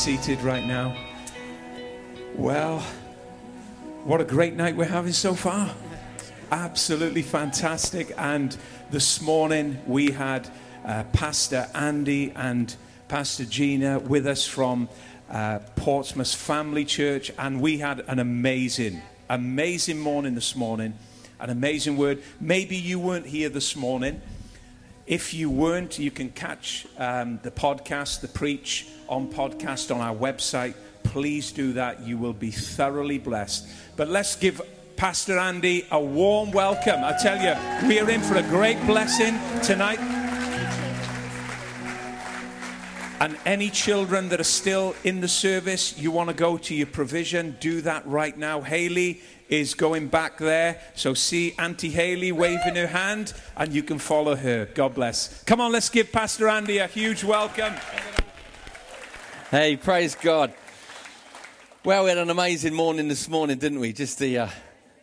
seated right now. Well, what a great night we're having so far. Absolutely fantastic. And this morning we had uh, Pastor Andy and Pastor Gina with us from uh, Portsmouth Family Church. And we had an amazing, amazing morning this morning. An amazing word. Maybe you weren't here this morning. If you weren't, you can catch um, the podcast, the preach on podcast on our website. Please do that. You will be thoroughly blessed. But let's give Pastor Andy a warm welcome. I tell you, we are in for a great blessing tonight. And any children that are still in the service, you want to go to your provision, do that right now. Haley is going back there. So see Auntie Haley waving her hand, and you can follow her. God bless. Come on, let's give Pastor Andy a huge welcome. Hey, praise God. Well, we had an amazing morning this morning, didn't we? Just the, uh,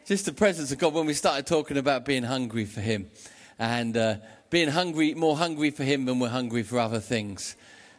just the presence of God when we started talking about being hungry for Him and uh, being hungry, more hungry for Him than we're hungry for other things.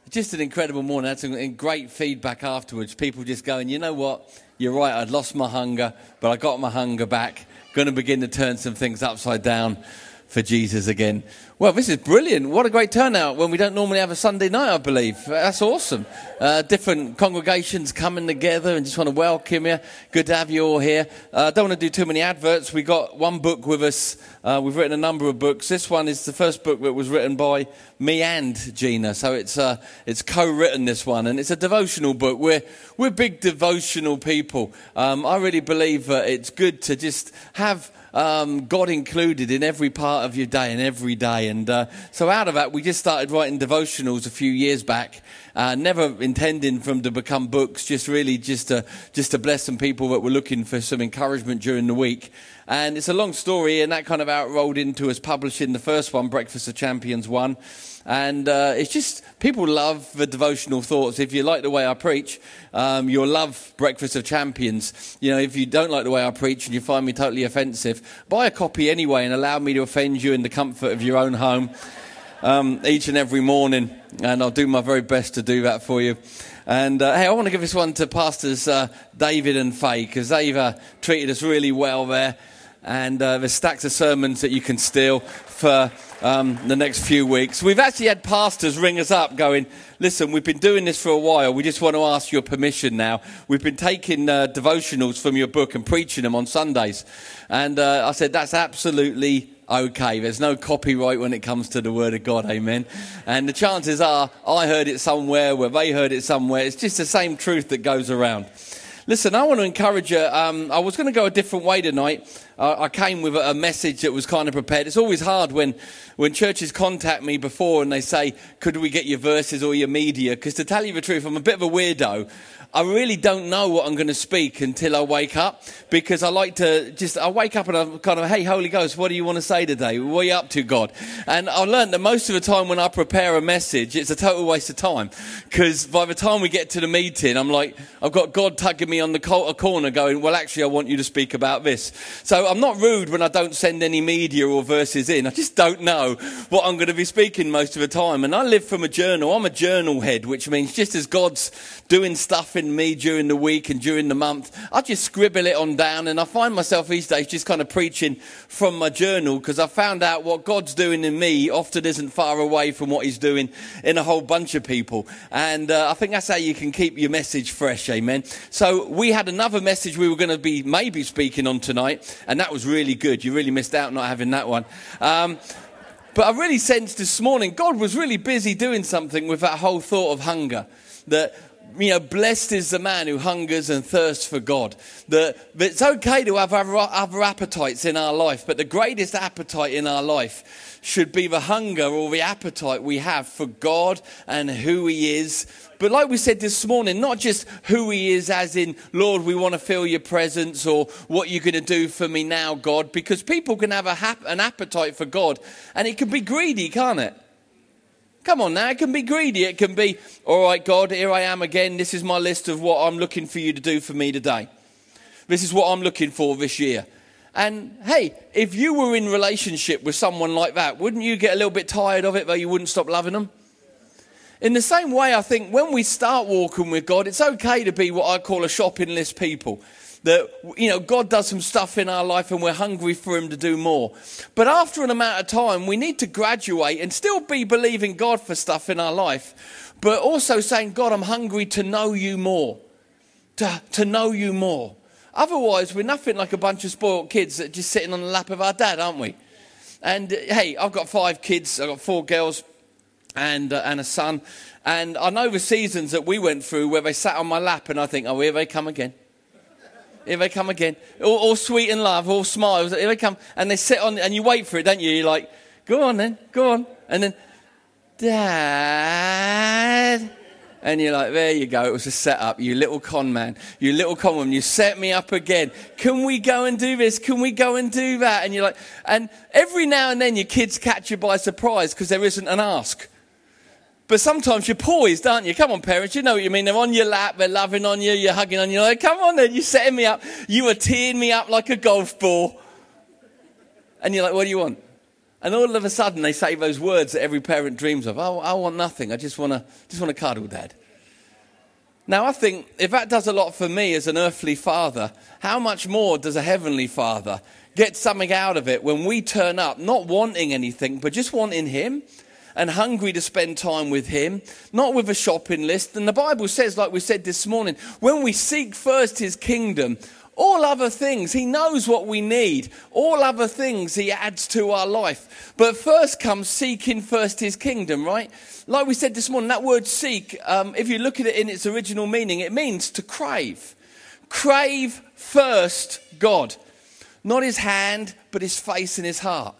Just an incredible morning. Had some great feedback afterwards. People just going, you know what? You're right, I'd lost my hunger, but I got my hunger back. Going to begin to turn some things upside down for Jesus again. Well, this is brilliant. What a great turnout when we don't normally have a Sunday night, I believe. That's awesome. Uh, different congregations coming together and just want to welcome you. Good to have you all here. Uh, don't want to do too many adverts. We got one book with us. Uh, we've written a number of books. This one is the first book that was written by me and Gina. So it's, uh, it's co-written, this one. And it's a devotional book. We're, we're big devotional people. Um, I really believe that it's good to just have um, God included in every part of your day and every day. And uh, so out of that, we just started writing devotionals a few years back. Uh, never intending for them to become books, just really just to, just to bless some people that were looking for some encouragement during the week. And it's a long story, and that kind of outrolled into us publishing the first one, Breakfast of Champions 1. And uh, it's just, people love the devotional thoughts. If you like the way I preach, um, you'll love Breakfast of Champions. You know, if you don't like the way I preach and you find me totally offensive, buy a copy anyway and allow me to offend you in the comfort of your own home um, each and every morning. And I'll do my very best to do that for you. And uh, hey, I want to give this one to Pastors uh, David and Faye because they've uh, treated us really well there. And uh, there's stacks of sermons that you can steal for um, the next few weeks. We've actually had pastors ring us up going, listen, we've been doing this for a while. We just want to ask your permission now. We've been taking uh, devotionals from your book and preaching them on Sundays. And uh, I said, that's absolutely okay. There's no copyright when it comes to the Word of God, amen. And the chances are, I heard it somewhere, where they heard it somewhere. It's just the same truth that goes around. Listen, I want to encourage you. Um, I was going to go a different way tonight. Uh, I came with a, a, message that was kind of prepared. It's always hard when, when churches contact me before and they say, could we get your verses or your media? Because to tell you the truth, I'm a bit of a weirdo. I really don't know what I'm going to speak until I wake up because I like to just, I wake up and I'm kind of, hey, Holy Ghost, what do you want to say today? What are you up to, God? And I learned that most of the time when I prepare a message, it's a total waste of time because by the time we get to the meeting, I'm like, I've got God tugging me on the corner going, well, actually, I want you to speak about this. So I'm not rude when I don't send any media or verses in. I just don't know what I'm going to be speaking most of the time. And I live from a journal. I'm a journal head, which means just as God's doing stuff me during the week and during the month. I just scribble it on down and I find myself these days just kind of preaching from my journal because I found out what God's doing in me often isn't far away from what he's doing in a whole bunch of people. And uh, I think that's how you can keep your message fresh. Amen. So we had another message we were going to be maybe speaking on tonight and that was really good. You really missed out not having that one. Um, but I really sensed this morning God was really busy doing something with that whole thought of hunger. That you know, blessed is the man who hungers and thirsts for God. That, it's okay to have other, other appetites in our life, but the greatest appetite in our life should be the hunger or the appetite we have for God and who He is. But like we said this morning, not just who He is, as in, Lord, we want to feel your presence or what you're going to do for me now, God, because people can have hap- an appetite for God and it can be greedy, can't it? Come on now, it can be greedy. It can be, all right, God, here I am again. This is my list of what I'm looking for you to do for me today. This is what I'm looking for this year. And hey, if you were in relationship with someone like that, wouldn't you get a little bit tired of it, though you wouldn't stop loving them? In the same way, I think when we start walking with God, it's okay to be what I call a shopping list people. That, you know, God does some stuff in our life and we're hungry for Him to do more. But after an amount of time, we need to graduate and still be believing God for stuff in our life, but also saying, God, I'm hungry to know you more. To, to know you more. Otherwise, we're nothing like a bunch of spoiled kids that are just sitting on the lap of our dad, aren't we? And uh, hey, I've got five kids, I've got four girls and, uh, and a son. And I know the seasons that we went through where they sat on my lap and I think, oh, here they come again. Here they come again. All, all sweet and love, all smiles. Here they come. And they sit on, and you wait for it, don't you? You're like, go on then, go on. And then, Dad. And you're like, there you go. It was a setup. You little con man. You little con woman. You set me up again. Can we go and do this? Can we go and do that? And you're like, and every now and then your kids catch you by surprise because there isn't an ask. But sometimes you're poised, aren't you? Come on, parents, you know what you mean. They're on your lap, they're loving on you, you're hugging on you. Like, come on then, you're setting me up. You are teeing me up like a golf ball. And you're like, what do you want? And all of a sudden they say those words that every parent dreams of. Oh, I want nothing. I just want to just want to cuddle, Dad. Now I think if that does a lot for me as an earthly father, how much more does a heavenly father get something out of it when we turn up not wanting anything, but just wanting him? And hungry to spend time with Him, not with a shopping list. And the Bible says, like we said this morning, when we seek first His kingdom, all other things, He knows what we need. All other things He adds to our life. But first comes seeking first His kingdom, right? Like we said this morning, that word seek, um, if you look at it in its original meaning, it means to crave. Crave first God. Not His hand, but His face and His heart.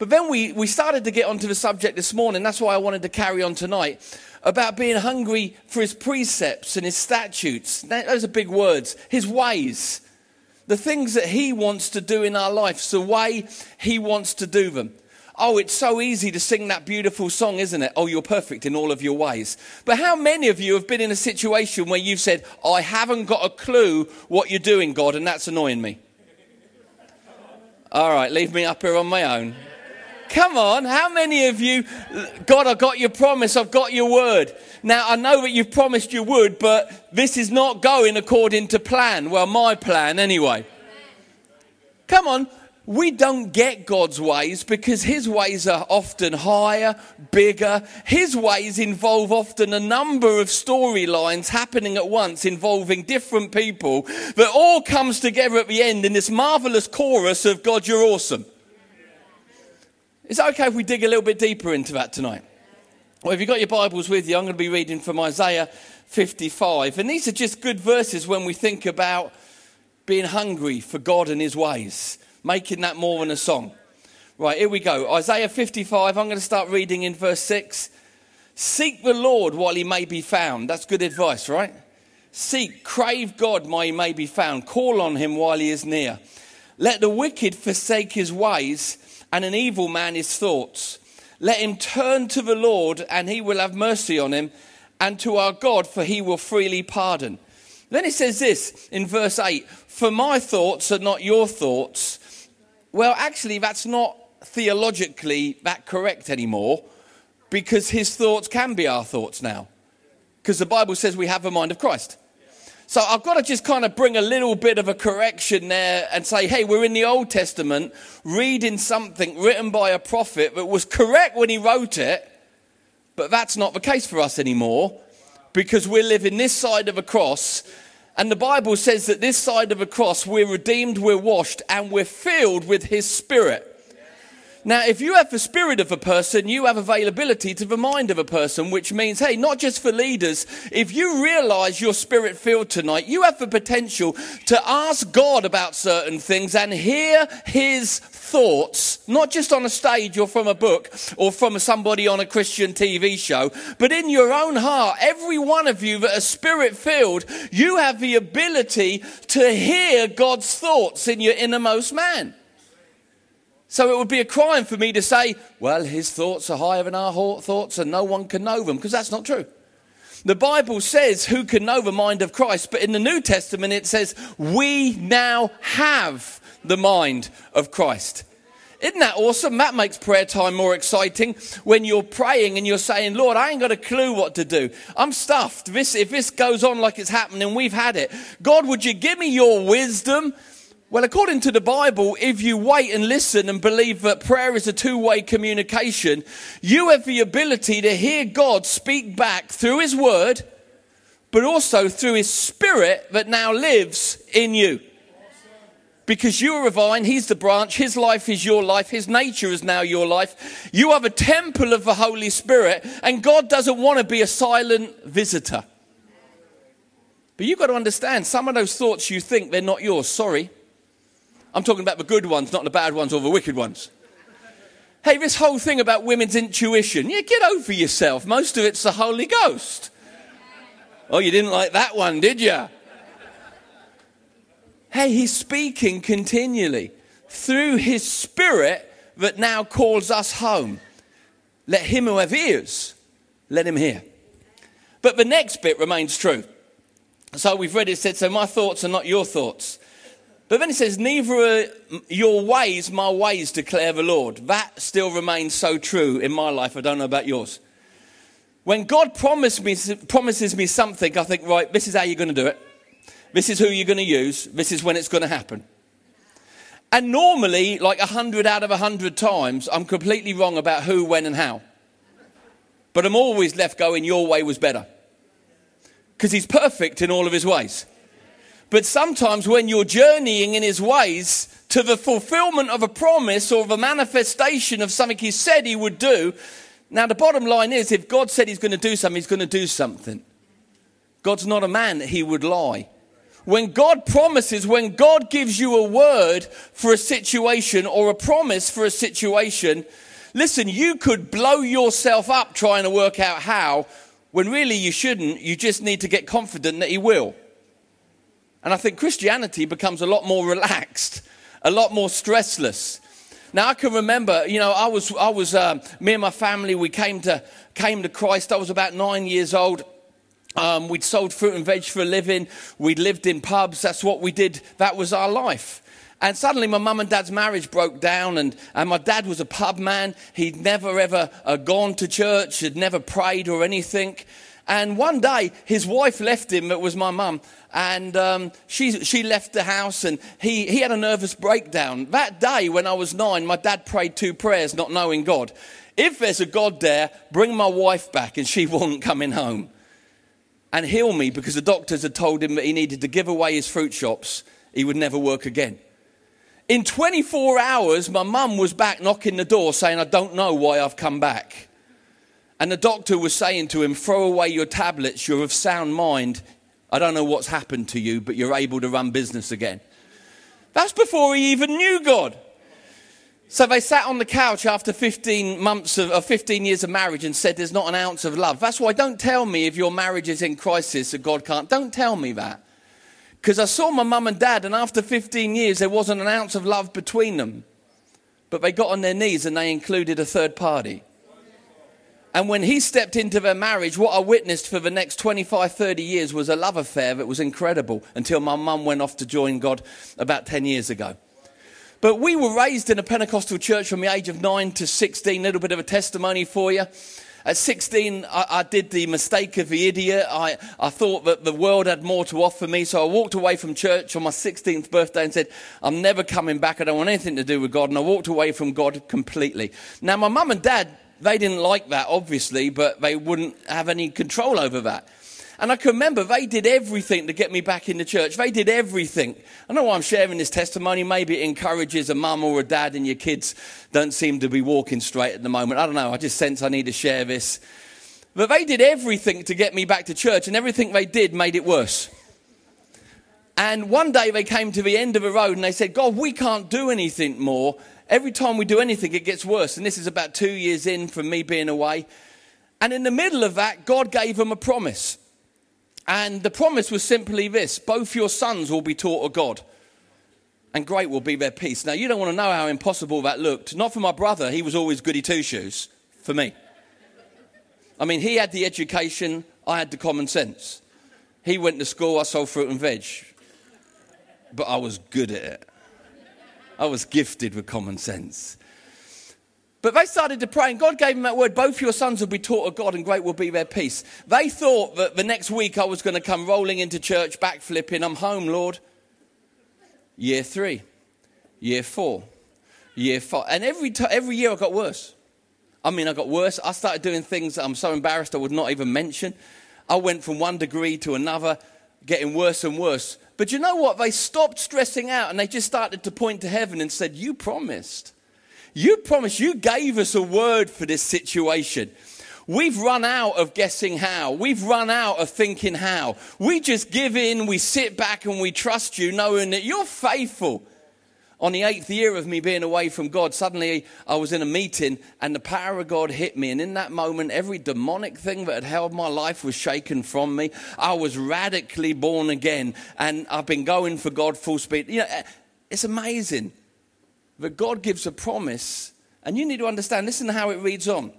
But then we, we started to get onto the subject this morning. That's why I wanted to carry on tonight about being hungry for his precepts and his statutes. Those are big words. His ways. The things that he wants to do in our lives, the way he wants to do them. Oh, it's so easy to sing that beautiful song, isn't it? Oh, you're perfect in all of your ways. But how many of you have been in a situation where you've said, I haven't got a clue what you're doing, God, and that's annoying me? All right, leave me up here on my own. Come on, how many of you, God, I got your promise, I've got your word. Now, I know that you've promised you would, but this is not going according to plan. Well, my plan anyway. Come on, we don't get God's ways because His ways are often higher, bigger. His ways involve often a number of storylines happening at once involving different people that all comes together at the end in this marvelous chorus of God, you're awesome. Is it okay if we dig a little bit deeper into that tonight? Well, if you've got your Bibles with you, I'm going to be reading from Isaiah 55. And these are just good verses when we think about being hungry for God and His ways, making that more than a song. Right, here we go. Isaiah 55, I'm going to start reading in verse 6. Seek the Lord while He may be found. That's good advice, right? Seek, crave God while He may be found. Call on Him while He is near. Let the wicked forsake his ways and an evil man his thoughts. Let him turn to the Lord, and he will have mercy on him, and to our God, for he will freely pardon. Then it says this in verse 8 For my thoughts are not your thoughts. Well, actually, that's not theologically that correct anymore, because his thoughts can be our thoughts now. Because the Bible says we have the mind of Christ. So I've got to just kind of bring a little bit of a correction there and say, hey, we're in the Old Testament reading something written by a prophet that was correct when he wrote it, but that's not the case for us anymore because we're living this side of a cross. And the Bible says that this side of a cross, we're redeemed, we're washed, and we're filled with his spirit. Now, if you have the spirit of a person, you have availability to the mind of a person, which means, hey, not just for leaders, if you realize you're spirit filled tonight, you have the potential to ask God about certain things and hear his thoughts, not just on a stage or from a book or from somebody on a Christian TV show, but in your own heart. Every one of you that are spirit filled, you have the ability to hear God's thoughts in your innermost man. So it would be a crime for me to say, well, his thoughts are higher than our thoughts and no one can know them, because that's not true. The Bible says, who can know the mind of Christ? But in the New Testament, it says, we now have the mind of Christ. Isn't that awesome? That makes prayer time more exciting when you're praying and you're saying, Lord, I ain't got a clue what to do. I'm stuffed. This, if this goes on like it's happening, we've had it. God, would you give me your wisdom? Well, according to the Bible, if you wait and listen and believe that prayer is a two way communication, you have the ability to hear God speak back through His Word, but also through His Spirit that now lives in you because you're a vine, he's the branch, his life is your life, his nature is now your life. You are the temple of the Holy Spirit, and God doesn't want to be a silent visitor. But you've got to understand, some of those thoughts you think they're not yours. Sorry. I'm talking about the good ones, not the bad ones or the wicked ones. Hey, this whole thing about women's intuition, yeah, get over yourself. Most of it's the Holy Ghost. Oh, you didn't like that one, did you? Hey, he's speaking continually through his spirit that now calls us home. Let him who have ears, let him hear. But the next bit remains true. So we've read it said, So my thoughts are not your thoughts. But then it says, Neither are your ways my ways, declare the Lord. That still remains so true in my life. I don't know about yours. When God me, promises me something, I think, right, this is how you're going to do it. This is who you're going to use. This is when it's going to happen. And normally, like 100 out of 100 times, I'm completely wrong about who, when, and how. But I'm always left going, Your way was better. Because he's perfect in all of his ways. But sometimes when you're journeying in his ways to the fulfillment of a promise or a manifestation of something he said he would do, now the bottom line is if God said he's going to do something, he's going to do something. God's not a man that he would lie. When God promises, when God gives you a word for a situation or a promise for a situation, listen, you could blow yourself up trying to work out how, when really you shouldn't. You just need to get confident that He will. And I think Christianity becomes a lot more relaxed, a lot more stressless. Now I can remember, you know, I was, I was, uh, me and my family, we came to, came to Christ. I was about nine years old. Um, we'd sold fruit and veg for a living. We'd lived in pubs. That's what we did. That was our life. And suddenly my mum and dad's marriage broke down, and, and my dad was a pub man. He'd never ever uh, gone to church, had never prayed or anything. And one day his wife left him, it was my mum, and um, she, she left the house and he, he had a nervous breakdown. That day when I was nine, my dad prayed two prayers, not knowing God. If there's a God there, bring my wife back, and she wasn't coming home and heal me because the doctors had told him that he needed to give away his fruit shops. He would never work again. In 24 hours, my mum was back knocking the door saying, I don't know why I've come back. And the doctor was saying to him, Throw away your tablets, you're of sound mind. I don't know what's happened to you, but you're able to run business again. That's before he even knew God. So they sat on the couch after 15 months of, of 15 years of marriage and said, There's not an ounce of love. That's why don't tell me if your marriage is in crisis that God can't. Don't tell me that. Because I saw my mum and dad, and after 15 years, there wasn't an ounce of love between them. But they got on their knees and they included a third party. And when he stepped into their marriage, what I witnessed for the next 25, 30 years was a love affair that was incredible until my mum went off to join God about 10 years ago. But we were raised in a Pentecostal church from the age of 9 to 16. Little bit of a testimony for you. At 16, I, I, did the mistake of the idiot. I, I thought that the world had more to offer me, so I walked away from church on my 16th birthday and said, I'm never coming back. I don't want anything to do with God. And I walked away from God completely. Now, my mum and dad, they didn't like that, obviously, but they wouldn't have any control over that. And I can remember they did everything to get me back in the church. They did everything. I know why I'm sharing this testimony. Maybe it encourages a mum or a dad, and your kids don't seem to be walking straight at the moment. I don't know. I just sense I need to share this. But they did everything to get me back to church, and everything they did made it worse. And one day they came to the end of a road and they said, God, we can't do anything more. Every time we do anything, it gets worse. And this is about two years in from me being away. And in the middle of that, God gave them a promise. And the promise was simply this both your sons will be taught of God, and great will be their peace. Now, you don't want to know how impossible that looked. Not for my brother, he was always goody two shoes. For me. I mean, he had the education, I had the common sense. He went to school, I sold fruit and veg. But I was good at it. I was gifted with common sense. But they started to pray, and God gave them that word both your sons will be taught of God, and great will be their peace. They thought that the next week I was going to come rolling into church, backflipping, I'm home, Lord. Year three, year four, year five. And every, t- every year I got worse. I mean, I got worse. I started doing things that I'm so embarrassed I would not even mention. I went from one degree to another, getting worse and worse. But you know what? They stopped stressing out and they just started to point to heaven and said, You promised. You promised, you gave us a word for this situation. We've run out of guessing how. We've run out of thinking how. We just give in, we sit back, and we trust you, knowing that you're faithful. On the eighth year of me being away from God, suddenly I was in a meeting and the power of God hit me. And in that moment, every demonic thing that had held my life was shaken from me. I was radically born again and I've been going for God full speed. You know, eh, it's amazing that God gives a promise, and you need to understand, listen to how it reads on.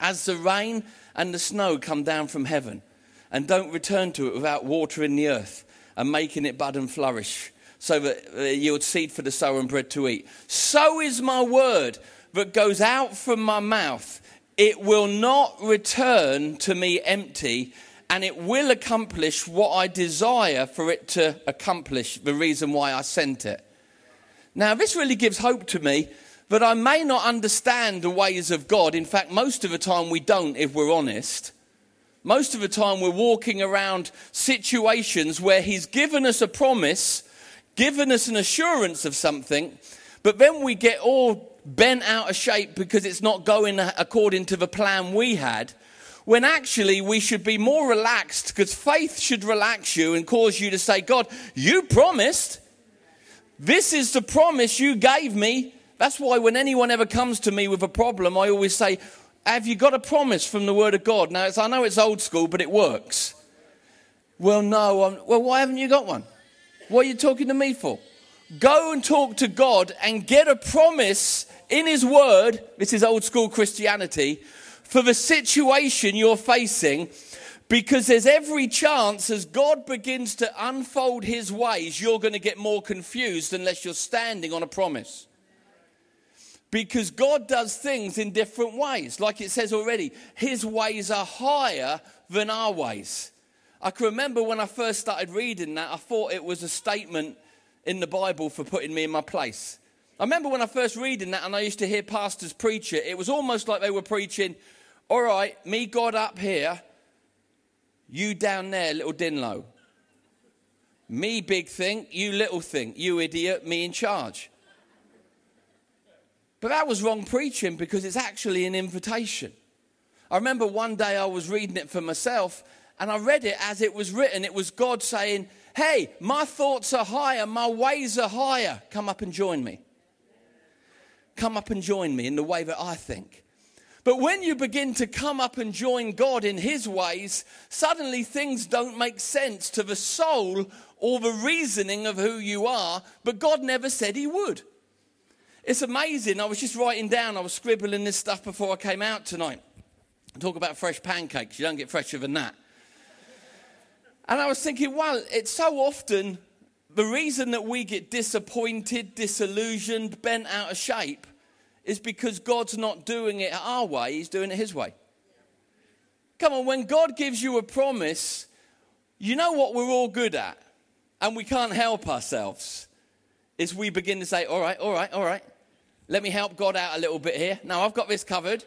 As the rain and the snow come down from heaven and don't return to it without watering the earth and making it bud and flourish, so that it yields seed for the sower and bread to eat. So is my word that goes out from my mouth. It will not return to me empty, and it will accomplish what I desire for it to accomplish, the reason why I sent it. Now, this really gives hope to me that I may not understand the ways of God. In fact, most of the time we don't, if we're honest. Most of the time we're walking around situations where He's given us a promise, given us an assurance of something, but then we get all bent out of shape because it's not going according to the plan we had when actually we should be more relaxed because faith should relax you and cause you to say, God, you promised. This is the promise you gave me. That's why when anyone ever comes to me with a problem, I always say, Have you got a promise from the Word of God? Now, I know it's old school, but it works. Well, no. I'm, well, why haven't you got one? What are you talking to me for? Go and talk to God and get a promise in His Word. This is old school Christianity for the situation you're facing because there's every chance as God begins to unfold his ways, you're going to get more confused unless you're standing on a promise. Because God does things in different ways. Like it says already, his ways are higher than our ways. I can remember when I first started reading that, I thought it was a statement in the Bible for putting me in my place. I remember when I first reading that and I used to hear pastors preach it, it was almost like they were preaching, all right, me God up here, you down there, little Dinlow. Me big thing, you little thing. You idiot, me in charge. But that was wrong preaching because it's actually an invitation. I remember one day I was reading it for myself and I read it as it was written. It was God saying, Hey, my thoughts are higher, my ways are higher. Come up and join me. Come up and join me in the way that I think. But when you begin to come up and join God in His ways, suddenly things don't make sense to the soul or the reasoning of who you are, but God never said He would. It's amazing. I was just writing down, I was scribbling this stuff before I came out tonight. Talk about fresh pancakes, you don't get fresher than that. And I was thinking, well, it's so often the reason that we get disappointed, disillusioned, bent out of shape is because God's not doing it our way, He's doing it His way. Come on, when God gives you a promise, you know what we're all good at, and we can't help ourselves, is we begin to say, All right, all right, all right, let me help God out a little bit here. Now I've got this covered.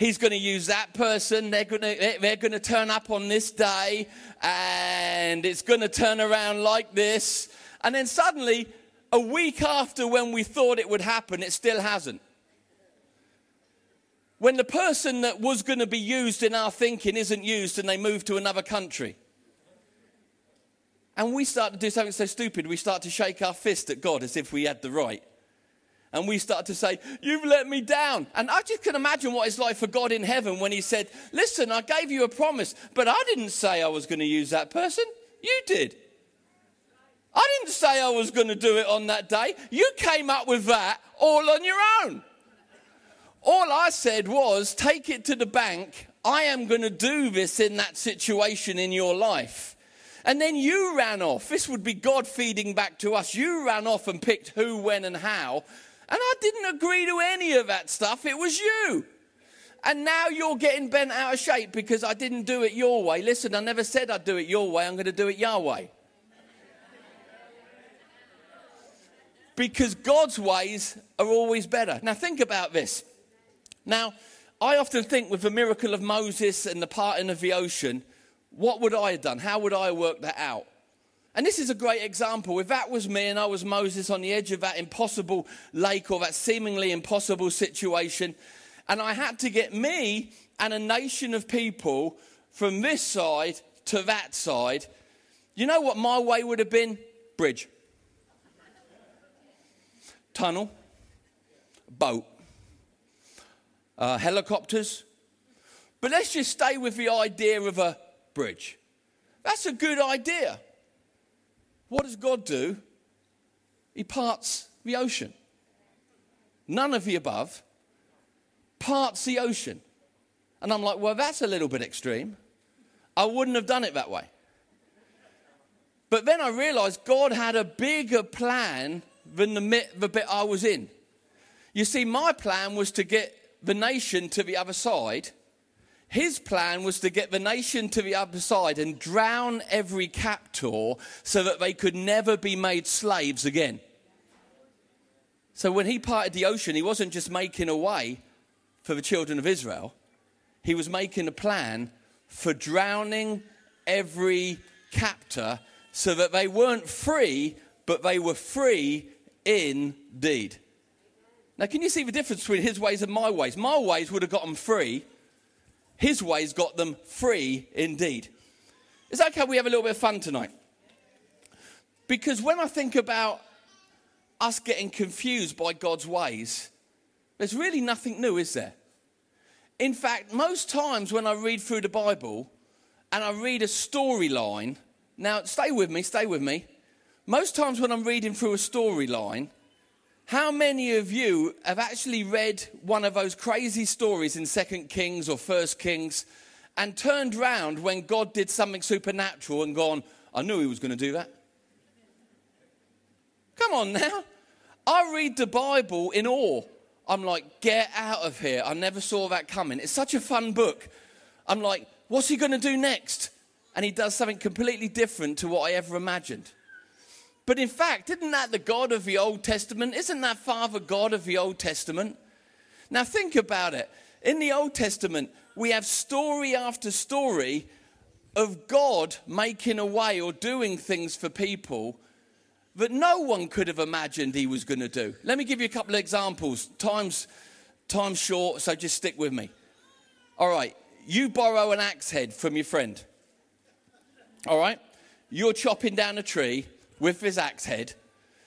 He's going to use that person. They're going to, they're going to turn up on this day, and it's going to turn around like this. And then suddenly, a week after when we thought it would happen, it still hasn't when the person that was going to be used in our thinking isn't used and they move to another country. And we start to do something so stupid, we start to shake our fist at God as if we had the right. And we start to say, You've let me down. And I just can imagine what it's like for God in heaven when He said, Listen, I gave you a promise, but I didn't say I was going to use that person. You did. I didn't say I was going to do it on that day. You came up with that all on your own. All I said was, take it to the bank. I am going to do this in that situation in your life. And then you ran off. This would be God feeding back to us. You ran off and picked who, when, and how. And I didn't agree to any of that stuff. It was you. And now you're getting bent out of shape because I didn't do it your way. Listen, I never said I'd do it your way. I'm going to do it Yahweh. Because God's ways are always better. Now, think about this. Now, I often think with the miracle of Moses and the parting of the ocean, what would I have done? How would I work that out? And this is a great example. If that was me and I was Moses on the edge of that impossible lake or that seemingly impossible situation, and I had to get me and a nation of people from this side to that side, you know what my way would have been? Bridge, tunnel, boat, uh, helicopters. But let's just stay with the idea of a bridge. That's a good idea. What does God do? He parts the ocean. None of the above parts the ocean. And I'm like, well, that's a little bit extreme. I wouldn't have done it that way. But then I realized God had a bigger plan than the, the bit I was in. You see, my plan was to get the nation to the other side his plan was to get the nation to the other side and drown every captor so that they could never be made slaves again. So when he parted the ocean, he wasn't just making a way for the children of Israel, he was making a plan for drowning every captor so that they weren't free, but they were free indeed. Now, can you see the difference between his ways and my ways? My ways would have got them free his ways got them free indeed. Is that okay we have a little bit of fun tonight? Because when I think about us getting confused by God's ways, there's really nothing new, is there? In fact, most times when I read through the Bible and I read a storyline, now stay with me, stay with me. Most times when I'm reading through a storyline, how many of you have actually read one of those crazy stories in Second Kings or First Kings and turned round when God did something supernatural and gone, I knew he was going to do that? Come on now. I read the Bible in awe. I'm like, get out of here. I never saw that coming. It's such a fun book. I'm like, what's he going to do next? And he does something completely different to what I ever imagined. But in fact, isn't that the God of the Old Testament? Isn't that Father God of the Old Testament? Now think about it. In the Old Testament, we have story after story of God making a way or doing things for people that no one could have imagined he was going to do. Let me give you a couple of examples. Time's, time's short, so just stick with me. All right, you borrow an axe head from your friend. All right, you're chopping down a tree with his axe head,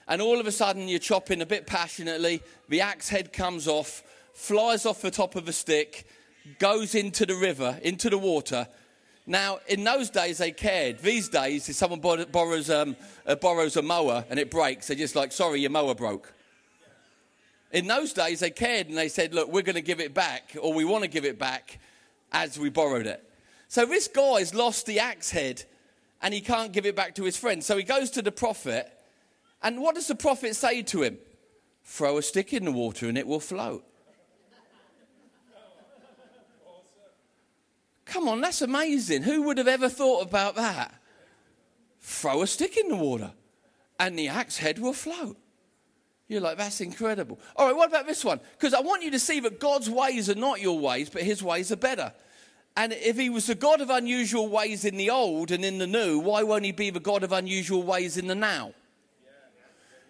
and all of a sudden you're chopping a bit passionately. The axe head comes off, flies off the top of a stick, goes into the river, into the water. Now, in those days, they cared. These days, if someone borrows, um, uh, borrows a mower and it breaks, they're just like, sorry, your mower broke. In those days, they cared and they said, look, we're going to give it back, or we want to give it back as we borrowed it. So this guy's lost the axe head and he can't give it back to his friend. So he goes to the prophet, and what does the prophet say to him? Throw a stick in the water and it will float. Come on, that's amazing. Who would have ever thought about that? Throw a stick in the water and the axe head will float. You're like, that's incredible. All right, what about this one? Because I want you to see that God's ways are not your ways, but his ways are better. And if he was the God of unusual ways in the old and in the new, why won't he be the God of unusual ways in the now?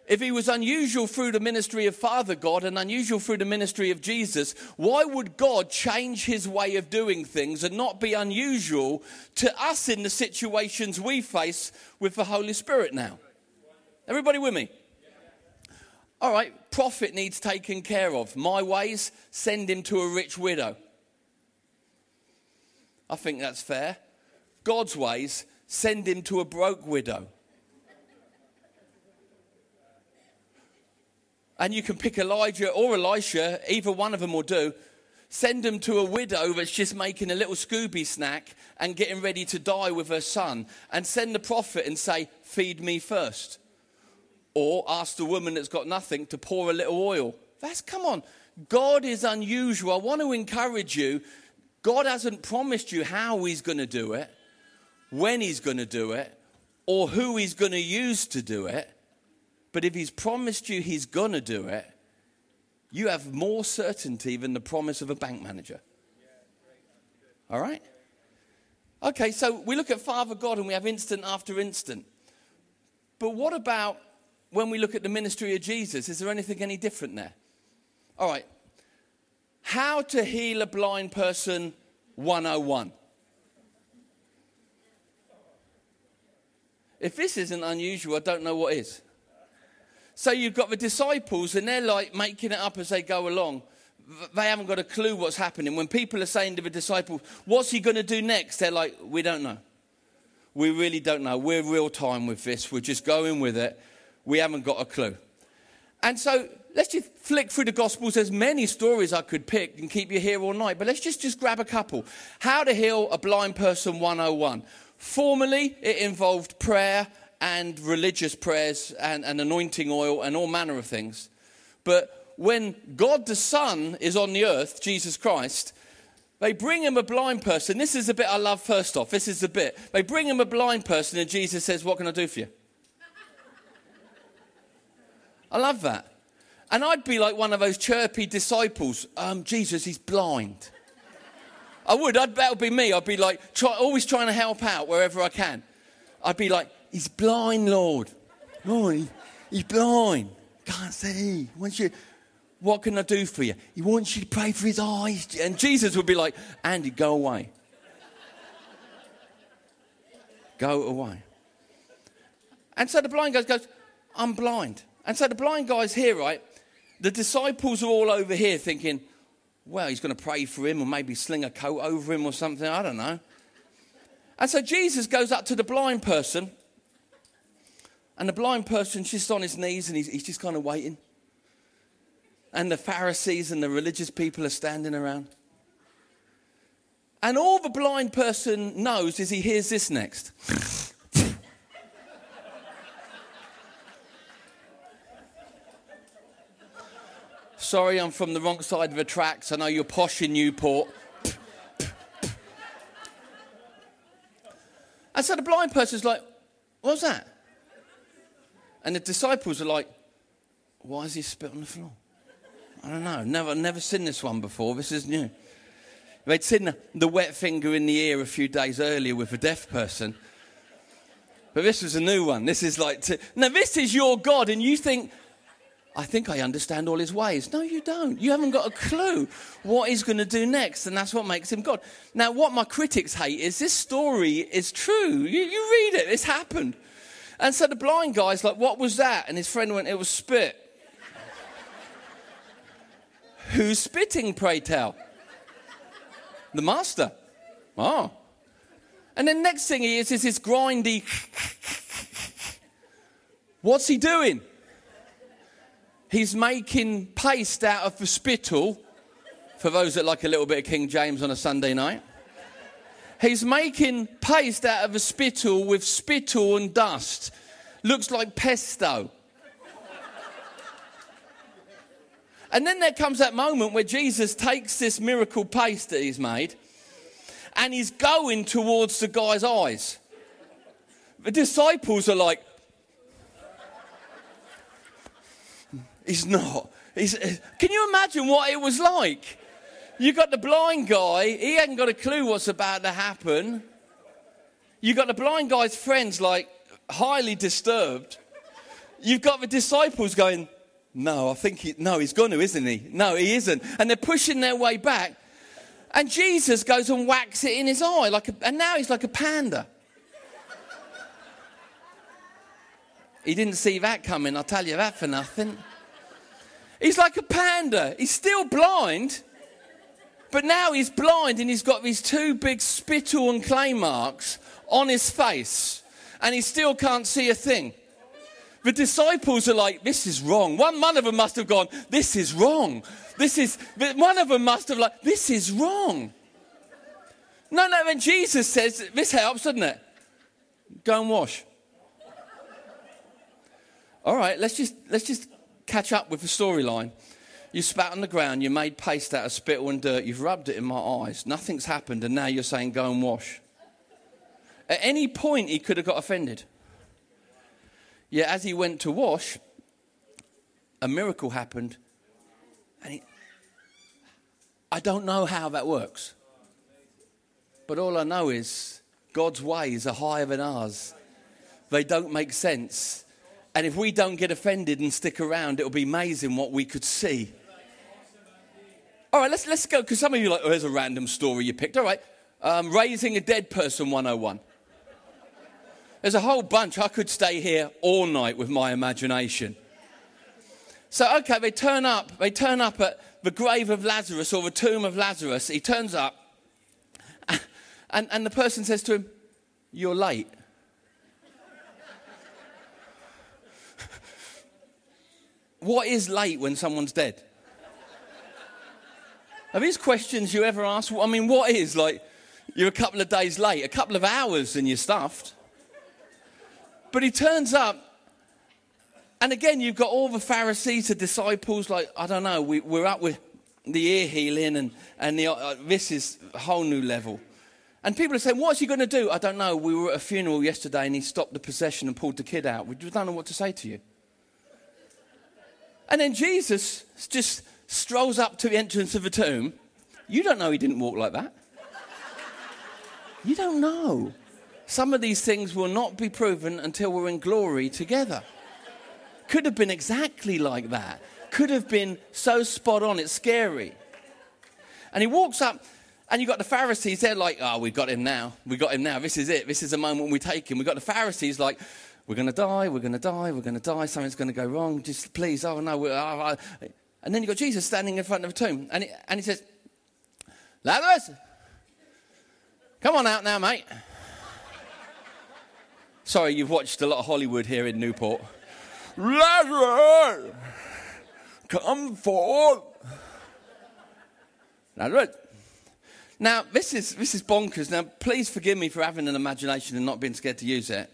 If he was unusual through the ministry of Father God and unusual through the ministry of Jesus, why would God change his way of doing things and not be unusual to us in the situations we face with the Holy Spirit now? Everybody with me? All right, prophet needs taken care of. My ways, send him to a rich widow. I think that's fair. God's ways, send him to a broke widow. And you can pick Elijah or Elisha, either one of them will do. send them to a widow that's just making a little Scooby snack and getting ready to die with her son, and send the prophet and say, Feed me first. Or ask the woman that's got nothing to pour a little oil. That's, come on, God is unusual. I want to encourage you. God hasn't promised you how He's going to do it, when He's going to do it, or who He's going to use to do it. But if He's promised you He's going to do it, you have more certainty than the promise of a bank manager. All right? Okay, so we look at Father God and we have instant after instant. But what about when we look at the ministry of Jesus? Is there anything any different there? All right. How to heal a blind person 101. If this isn't unusual, I don't know what is. So you've got the disciples, and they're like making it up as they go along. They haven't got a clue what's happening. When people are saying to the disciples, What's he going to do next? They're like, We don't know. We really don't know. We're real time with this. We're just going with it. We haven't got a clue. And so let's just flick through the Gospels. There's many stories I could pick and keep you here all night, but let's just, just grab a couple. How to heal a blind person 101. Formerly, it involved prayer and religious prayers and, and anointing oil and all manner of things. But when God the Son is on the earth, Jesus Christ, they bring him a blind person. This is the bit I love first off. This is the bit. They bring him a blind person, and Jesus says, What can I do for you? I love that. And I'd be like one of those chirpy disciples. Um, Jesus, he's blind. I would. I'd, that would be me. I'd be like, try, always trying to help out wherever I can. I'd be like, he's blind, Lord. Lord, he's blind. Can't see. Wants you, what can I do for you? He wants you to pray for his eyes. And Jesus would be like, Andy, go away. go away. And so the blind guy goes, I'm blind. And so the blind guy's here, right? The disciples are all over here thinking, well, he's going to pray for him or maybe sling a coat over him or something. I don't know. And so Jesus goes up to the blind person, and the blind person's just on his knees and he's, he's just kind of waiting. And the Pharisees and the religious people are standing around. And all the blind person knows is he hears this next. Sorry, I'm from the wrong side of the tracks. I know you're posh in Newport. and so the blind person's like, What's that? And the disciples are like, Why is he spit on the floor? I don't know. Never, never seen this one before. This is new. They'd seen the, the wet finger in the ear a few days earlier with a deaf person. But this was a new one. This is like, to, now this is your God, and you think, I think I understand all his ways. No, you don't. You haven't got a clue what he's going to do next, and that's what makes him God. Now, what my critics hate is this story is true. You, you read it, it's happened. And so the blind guy's like, What was that? And his friend went, It was spit. Who's spitting, pray tell? The master. Oh. And then next thing he is is this grindy. What's he doing? He's making paste out of the spittle, for those that like a little bit of King James on a Sunday night. He's making paste out of a spittle with spittle and dust. Looks like pesto. And then there comes that moment where Jesus takes this miracle paste that he's made and he's going towards the guy's eyes. The disciples are like, He's not. He's, eh, can you imagine what it was like? You got the blind guy, he hadn't got a clue what's about to happen. You got the blind guy's friends like highly disturbed. You've got the disciples going, No, I think he, no, he's going to, isn't he? No, he isn't. And they're pushing their way back. And Jesus goes and whacks it in his eye, like a, and now he's like a panda. he didn't see that coming, I'll tell you that for nothing. He's like a panda. He's still blind, but now he's blind and he's got these two big spittle and clay marks on his face, and he still can't see a thing. The disciples are like, this is wrong. One, one of them must have gone, this is wrong. This is, one of them must have like, this is wrong. No, no, when Jesus says, this helps, doesn't it? Go and wash. All right, let's just, let's just catch up with the storyline. You spat on the ground, you made paste out of spittle and dirt, you've rubbed it in my eyes, nothing's happened, and now you're saying, go and wash. At any point, he could have got offended. Yet as he went to wash, a miracle happened. And he, I don't know how that works. But all I know is God's ways are higher than ours. They don't make sense. And if we don't get offended and stick around, it'll be amazing what we could see. All right, let's, let's go, because some of you are like, oh, there's a random story you picked. All right, um, raising a dead person 101. There's a whole bunch. I could stay here all night with my imagination. So, okay, they turn up. They turn up at the grave of Lazarus or the tomb of Lazarus. He turns up, and, and the person says to him, You're late. What is late when someone's dead? Are these questions you ever ask? I mean, what is like, you're a couple of days late, a couple of hours and you're stuffed. But he turns up, and again, you've got all the Pharisees, the disciples, like, I don't know, we, are up with the ear healing, and, and the, uh, this is a whole new level. And people are saying, What's he going to do? I don't know. We were at a funeral yesterday, and he stopped the procession and pulled the kid out. We don't know what to say to you. And then Jesus just strolls up to the entrance of the tomb. You don't know he didn't walk like that. You don't know. Some of these things will not be proven until we're in glory together. Could have been exactly like that. Could have been so spot on, it's scary. And he walks up, and you've got the Pharisees, they're like, oh, we've got him now. We've got him now. This is it. This is the moment we take him. We've got the Pharisees like, we're going to die, we're going to die, we're going to die, something's going to go wrong. Just please, oh no. Oh, oh. And then you've got Jesus standing in front of a tomb, and he, and he says, Lazarus, come on out now, mate. Sorry, you've watched a lot of Hollywood here in Newport. Lazarus, come forth. Lazarus. Now, this is, this is bonkers. Now, please forgive me for having an imagination and not being scared to use it.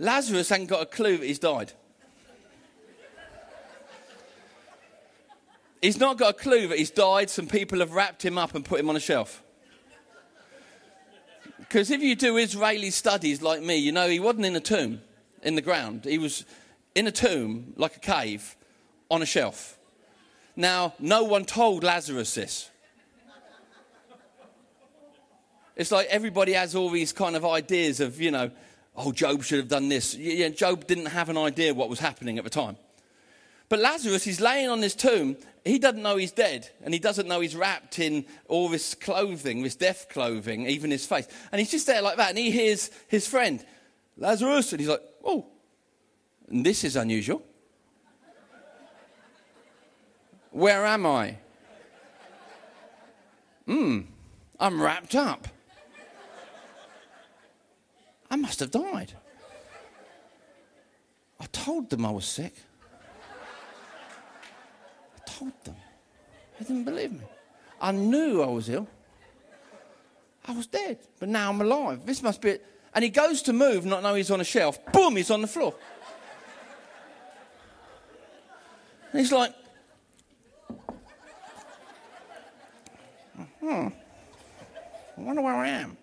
Lazarus hadn't got a clue that he's died. He's not got a clue that he's died. Some people have wrapped him up and put him on a shelf. Because if you do Israeli studies like me, you know he wasn't in a tomb in the ground. He was in a tomb, like a cave, on a shelf. Now, no one told Lazarus this. It's like everybody has all these kind of ideas of, you know, oh, Job should have done this. Yeah, Job didn't have an idea what was happening at the time. But Lazarus, he's laying on this tomb. He doesn't know he's dead, and he doesn't know he's wrapped in all this clothing, this death clothing, even his face. And he's just there like that, and he hears his friend, Lazarus, and he's like, oh, and this is unusual. Where am I? Hmm, I'm wrapped up. I must have died. I told them I was sick I told them. They didn't believe me. I knew I was ill. I was dead, but now I'm alive. This must be it. And he goes to move, not knowing he's on a shelf. Boom, he's on the floor. And he's like, hmm, I wonder where I am.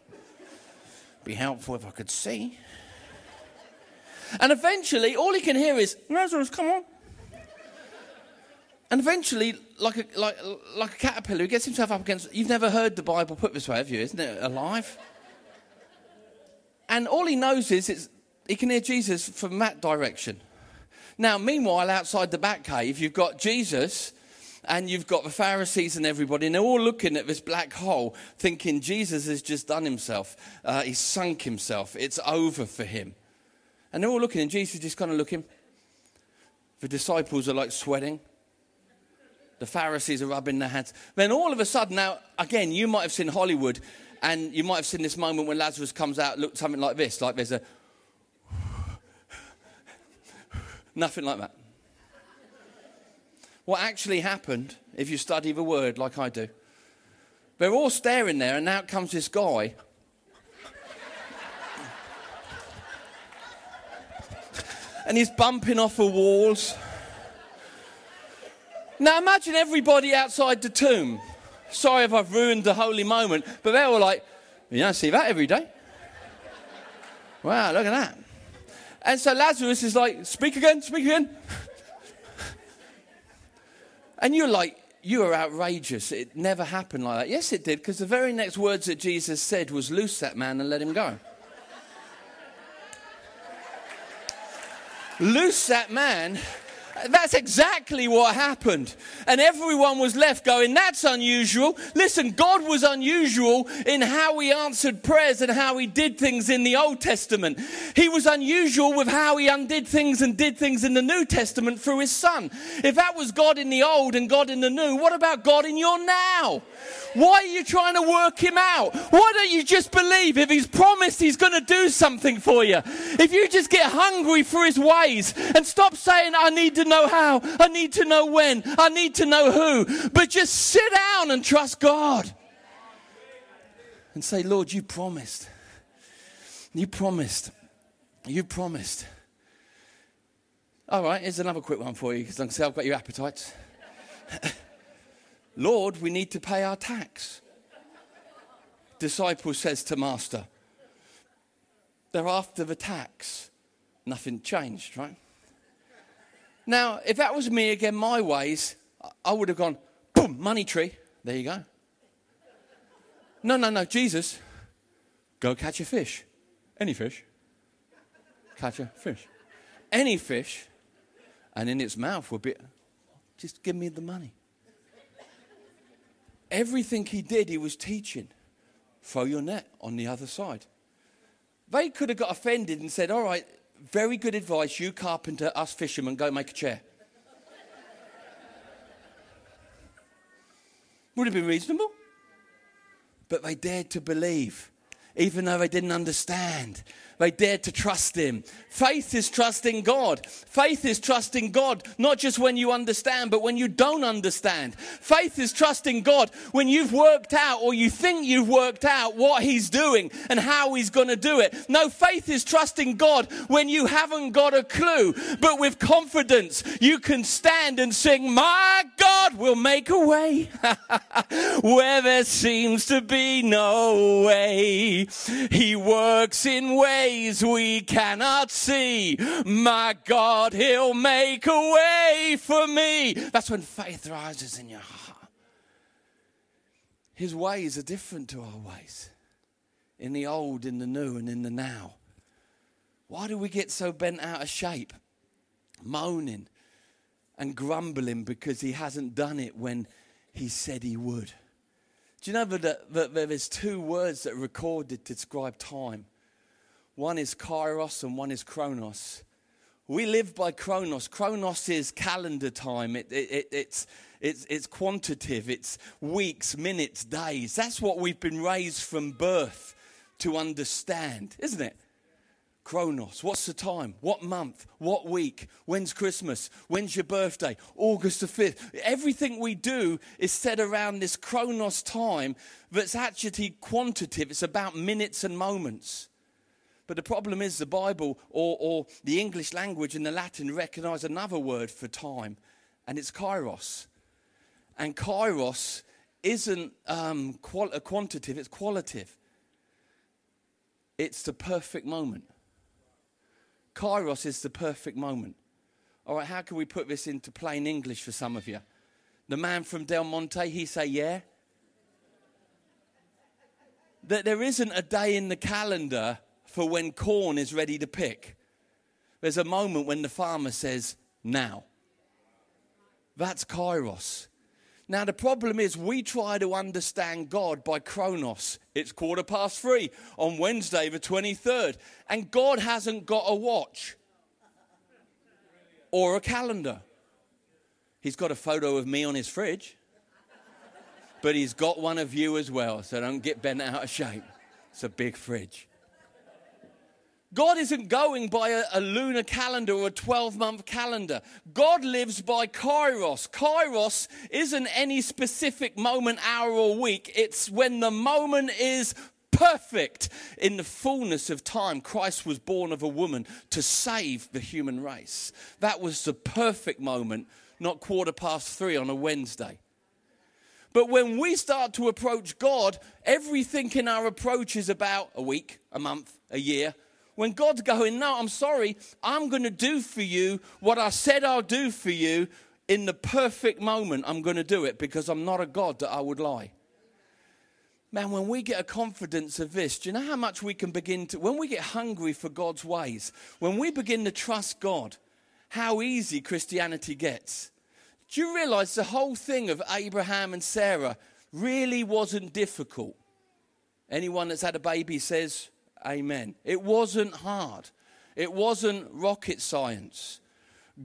Be helpful if I could see. And eventually, all he can hear is, Lazarus, come on. And eventually, like a, like, like a caterpillar who gets himself up against. You've never heard the Bible put this way, have you? Isn't it alive? And all he knows is it's, he can hear Jesus from that direction. Now, meanwhile, outside the back cave, you've got Jesus and you've got the Pharisees and everybody, and they're all looking at this black hole, thinking Jesus has just done himself. Uh, he's sunk himself. It's over for him. And they're all looking, and Jesus is just kind of looking. The disciples are like sweating. The Pharisees are rubbing their hands. Then all of a sudden, now, again, you might have seen Hollywood and you might have seen this moment when Lazarus comes out, look something like this, like there's a. Nothing like that. What actually happened, if you study the word like I do, they're all staring there, and out comes this guy. and he's bumping off the walls. Now imagine everybody outside the tomb. Sorry if I've ruined the holy moment, but they were like, you don't see that every day. Wow, look at that. And so Lazarus is like, speak again, speak again. And you're like, you are outrageous. It never happened like that. Yes, it did, because the very next words that Jesus said was, loose that man and let him go. loose that man that's exactly what happened. And everyone was left going, That's unusual. Listen, God was unusual in how he answered prayers and how he did things in the Old Testament. He was unusual with how he undid things and did things in the New Testament through his Son. If that was God in the Old and God in the New, what about God in your now? Why are you trying to work him out? Why don't you just believe if he's promised he's going to do something for you? If you just get hungry for his ways and stop saying, I need to know how, I need to know when, I need to know who, but just sit down and trust God and say, Lord, you promised. You promised. You promised. All right, here's another quick one for you because I can see I've got your appetites. Lord, we need to pay our tax. Disciple says to Master, they're after the tax. Nothing changed, right? Now, if that was me again, my ways, I would have gone, boom, money tree. There you go. No, no, no, Jesus, go catch a fish. Any fish. Catch a fish. Any fish. And in its mouth will be, just give me the money. Everything he did, he was teaching. Throw your net on the other side. They could have got offended and said, All right, very good advice, you carpenter, us fishermen, go make a chair. Would have been reasonable. But they dared to believe, even though they didn't understand. They dared to trust Him. Faith is trusting God. Faith is trusting God, not just when you understand, but when you don't understand. Faith is trusting God when you've worked out or you think you've worked out what He's doing and how He's going to do it. No, faith is trusting God when you haven't got a clue, but with confidence you can stand and sing, My God will make a way where there seems to be no way. He works in ways ways we cannot see. My God, He'll make a way for me. That's when faith rises in your heart. His ways are different to our ways in the old, in the new, and in the now. Why do we get so bent out of shape, moaning and grumbling because He hasn't done it when He said He would? Do you know that, that, that there's two words that are recorded to describe time? One is kairos and one is chronos. We live by chronos. Chronos is calendar time. It, it, it, it's, it's, it's quantitative. It's weeks, minutes, days. That's what we've been raised from birth to understand, isn't it? Chronos. What's the time? What month? What week? When's Christmas? When's your birthday? August the 5th. Everything we do is set around this chronos time that's actually quantitative. It's about minutes and moments. But the problem is the Bible or, or the English language and the Latin recognize another word for time, and it's kairos. And kairos isn't um, qual- quantitative, it's qualitative. It's the perfect moment. Kairos is the perfect moment. All right, how can we put this into plain English for some of you? The man from Del Monte, he say, yeah. That there isn't a day in the calendar for when corn is ready to pick. There's a moment when the farmer says, now. That's kairos. Now, the problem is we try to understand God by chronos. It's quarter past three on Wednesday, the 23rd, and God hasn't got a watch or a calendar. He's got a photo of me on his fridge, but he's got one of you as well, so don't get bent out of shape. It's a big fridge. God isn't going by a, a lunar calendar or a 12 month calendar. God lives by kairos. Kairos isn't any specific moment, hour, or week. It's when the moment is perfect. In the fullness of time, Christ was born of a woman to save the human race. That was the perfect moment, not quarter past three on a Wednesday. But when we start to approach God, everything in our approach is about a week, a month, a year, when God's going, No, I'm sorry, I'm going to do for you what I said I'll do for you in the perfect moment. I'm going to do it because I'm not a God that I would lie. Man, when we get a confidence of this, do you know how much we can begin to, when we get hungry for God's ways, when we begin to trust God, how easy Christianity gets? Do you realize the whole thing of Abraham and Sarah really wasn't difficult? Anyone that's had a baby says, Amen. It wasn't hard, it wasn't rocket science.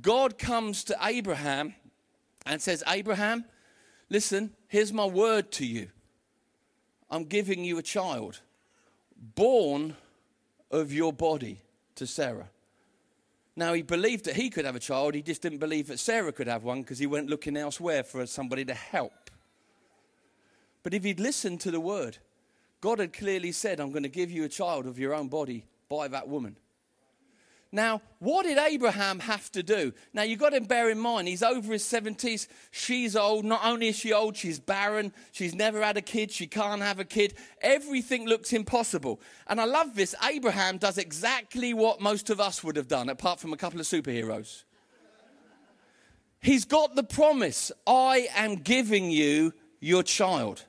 God comes to Abraham and says, Abraham, listen, here's my word to you. I'm giving you a child born of your body to Sarah. Now, he believed that he could have a child, he just didn't believe that Sarah could have one because he went looking elsewhere for somebody to help. But if he'd listened to the word, God had clearly said, I'm going to give you a child of your own body by that woman. Now, what did Abraham have to do? Now, you've got to bear in mind, he's over his 70s. She's old. Not only is she old, she's barren. She's never had a kid. She can't have a kid. Everything looks impossible. And I love this. Abraham does exactly what most of us would have done, apart from a couple of superheroes. He's got the promise I am giving you your child.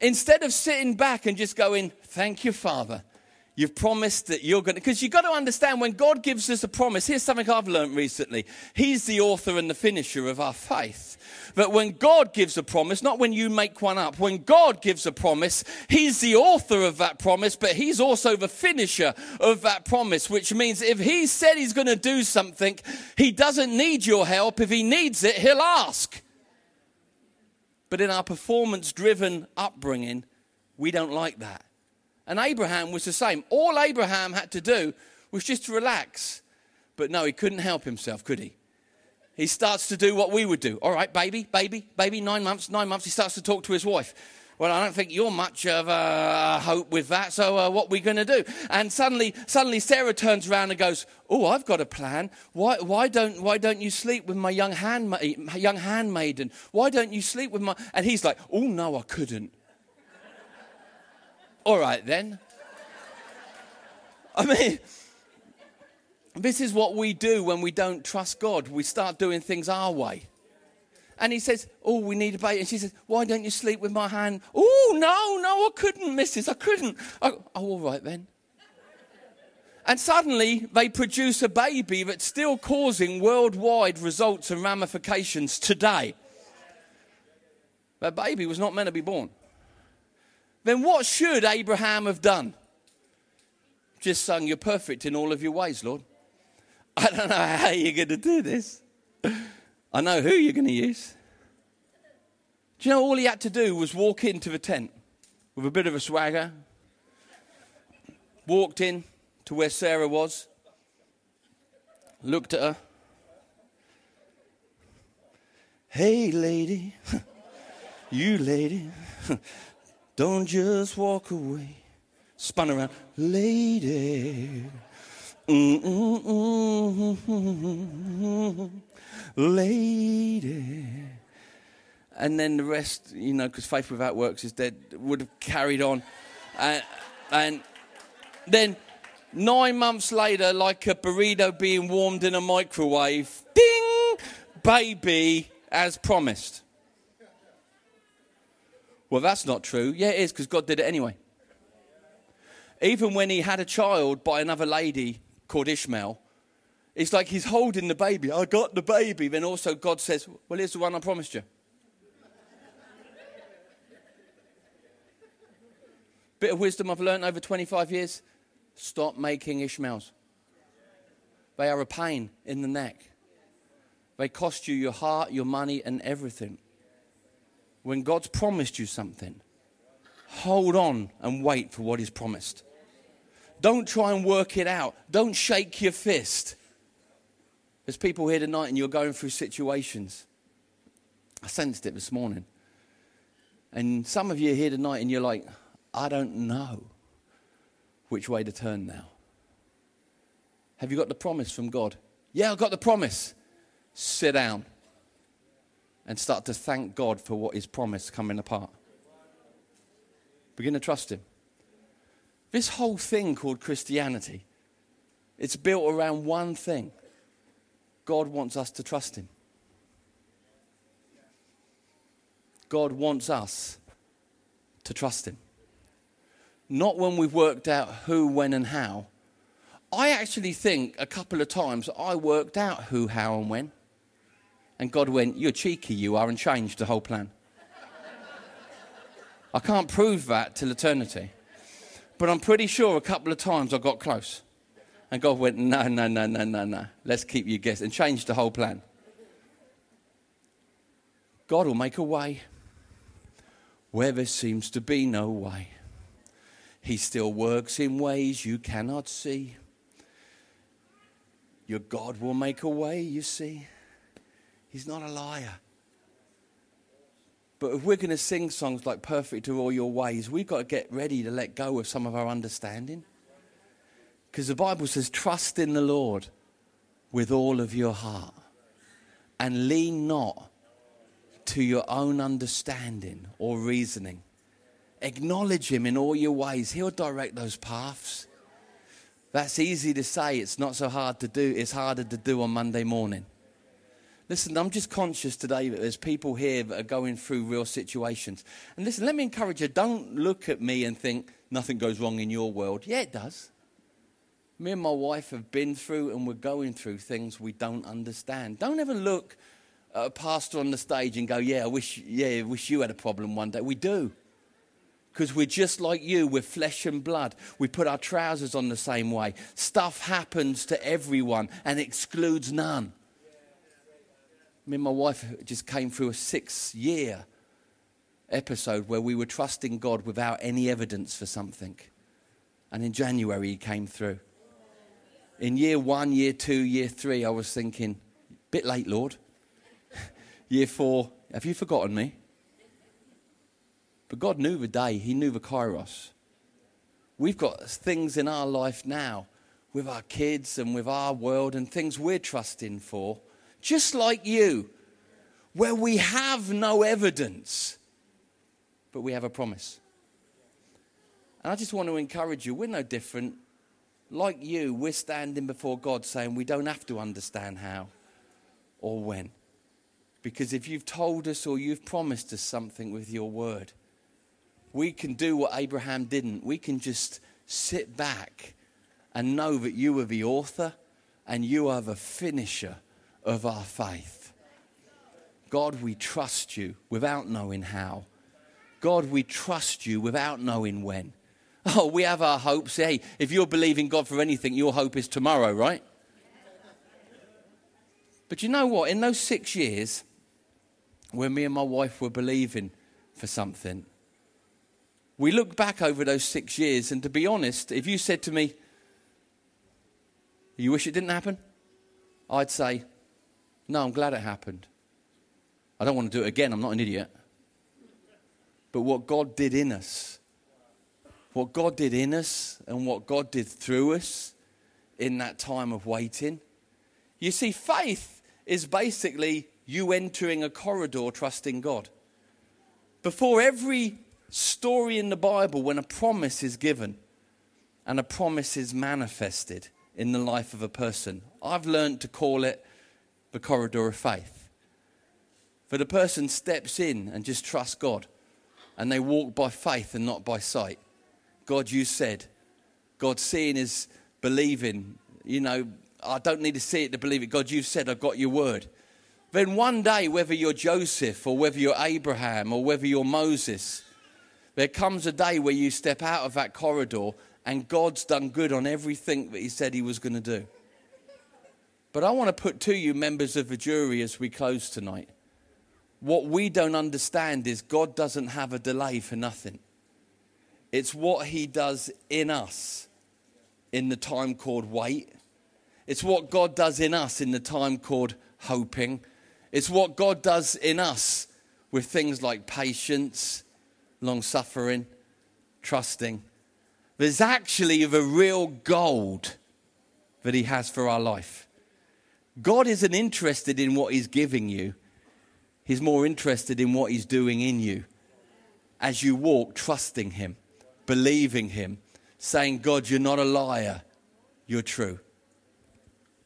Instead of sitting back and just going, Thank you, Father. You've promised that you're going to, because you've got to understand when God gives us a promise, here's something I've learned recently. He's the author and the finisher of our faith. But when God gives a promise, not when you make one up, when God gives a promise, He's the author of that promise, but He's also the finisher of that promise, which means if He said He's going to do something, He doesn't need your help. If He needs it, He'll ask. But in our performance driven upbringing, we don't like that. And Abraham was the same. All Abraham had to do was just to relax. But no, he couldn't help himself, could he? He starts to do what we would do. All right, baby, baby, baby, nine months, nine months. He starts to talk to his wife. Well, I don't think you're much of a hope with that. So, uh, what are we going to do? And suddenly, suddenly, Sarah turns around and goes, "Oh, I've got a plan. Why, why don't, why don't you sleep with my young handmaid, my young handmaiden? Why don't you sleep with my?" And he's like, "Oh no, I couldn't." All right then. I mean, this is what we do when we don't trust God. We start doing things our way. And he says, Oh, we need a baby. And she says, Why don't you sleep with my hand? Oh, no, no, I couldn't, missus. I couldn't. oh, all right then. And suddenly they produce a baby that's still causing worldwide results and ramifications today. That baby was not meant to be born. Then what should Abraham have done? Just sung, You're perfect in all of your ways, Lord. I don't know how you're going to do this. I know who you're going to use. Do you know all he had to do was walk into the tent with a bit of a swagger, walked in to where Sarah was, looked at her. Hey, lady, you lady, don't just walk away. Spun around, lady. Mm-mm-mm-mm-mm lady. And then the rest, you know, because faith without works is dead, would have carried on. And, and then nine months later, like a burrito being warmed in a microwave, ding, baby, as promised. Well, that's not true. Yeah, it is, because God did it anyway. Even when he had a child by another lady called Ishmael, it's like he's holding the baby. I got the baby. Then also God says, Well, here's the one I promised you. Bit of wisdom I've learned over 25 years stop making Ishmaels. They are a pain in the neck. They cost you your heart, your money, and everything. When God's promised you something, hold on and wait for what He's promised. Don't try and work it out. Don't shake your fist. There's people here tonight and you're going through situations. I sensed it this morning. And some of you are here tonight and you're like, I don't know which way to turn now. Have you got the promise from God? Yeah, I've got the promise. Sit down and start to thank God for what His promise coming apart. Begin to trust Him. This whole thing called Christianity, it's built around one thing God wants us to trust Him. God wants us to trust Him. Not when we've worked out who, when, and how. I actually think a couple of times I worked out who, how, and when. And God went, You're cheeky, you are, and changed the whole plan. I can't prove that till eternity. But I'm pretty sure a couple of times I got close. And God went, No, no, no, no, no, no. Let's keep you guessing. And changed the whole plan. God will make a way where there seems to be no way. He still works in ways you cannot see. Your God will make a way, you see. He's not a liar. But if we're going to sing songs like Perfect Are All Your Ways, we've got to get ready to let go of some of our understanding. Because the Bible says, trust in the Lord with all of your heart and lean not to your own understanding or reasoning. Acknowledge Him in all your ways, He'll direct those paths. That's easy to say, it's not so hard to do. It's harder to do on Monday morning. Listen, I'm just conscious today that there's people here that are going through real situations. And listen, let me encourage you don't look at me and think nothing goes wrong in your world. Yeah, it does. Me and my wife have been through and we're going through things we don't understand. Don't ever look at a pastor on the stage and go, Yeah, I wish, yeah, I wish you had a problem one day. We do. Because we're just like you, we're flesh and blood. We put our trousers on the same way. Stuff happens to everyone and excludes none me and my wife just came through a six year episode where we were trusting God without any evidence for something. And in January, He came through. In year one, year two, year three, I was thinking, bit late, Lord. year four, have you forgotten me? But God knew the day, He knew the kairos. We've got things in our life now with our kids and with our world and things we're trusting for just like you, where we have no evidence, but we have a promise. And I just want to encourage you, we're no different. Like you, we're standing before God saying we don't have to understand how or when. Because if you've told us or you've promised us something with your word, we can do what Abraham didn't. We can just sit back and know that you are the author and you are the finisher of our faith. God, we trust you without knowing how. God, we trust you without knowing when. Oh, we have our hopes. Hey, if you're believing God for anything, your hope is tomorrow, right? But you know what? In those six years, when me and my wife were believing for something, we look back over those six years, and to be honest, if you said to me, You wish it didn't happen? I'd say, no, I'm glad it happened. I don't want to do it again. I'm not an idiot. But what God did in us, what God did in us, and what God did through us in that time of waiting. You see, faith is basically you entering a corridor trusting God. Before every story in the Bible, when a promise is given and a promise is manifested in the life of a person, I've learned to call it the corridor of faith. For the person steps in and just trusts God, and they walk by faith and not by sight. God, you said. God, seeing is believing. You know, I don't need to see it to believe it. God, you've said, I've got your word. Then one day, whether you're Joseph or whether you're Abraham or whether you're Moses, there comes a day where you step out of that corridor and God's done good on everything that He said He was going to do. But I want to put to you, members of the jury, as we close tonight. What we don't understand is God doesn't have a delay for nothing. It's what He does in us in the time called wait. It's what God does in us in the time called hoping. It's what God does in us with things like patience, long suffering, trusting. There's actually the real gold that He has for our life. God isn't interested in what He's giving you, He's more interested in what He's doing in you as you walk trusting Him, believing Him, saying, God, you're not a liar, you're true.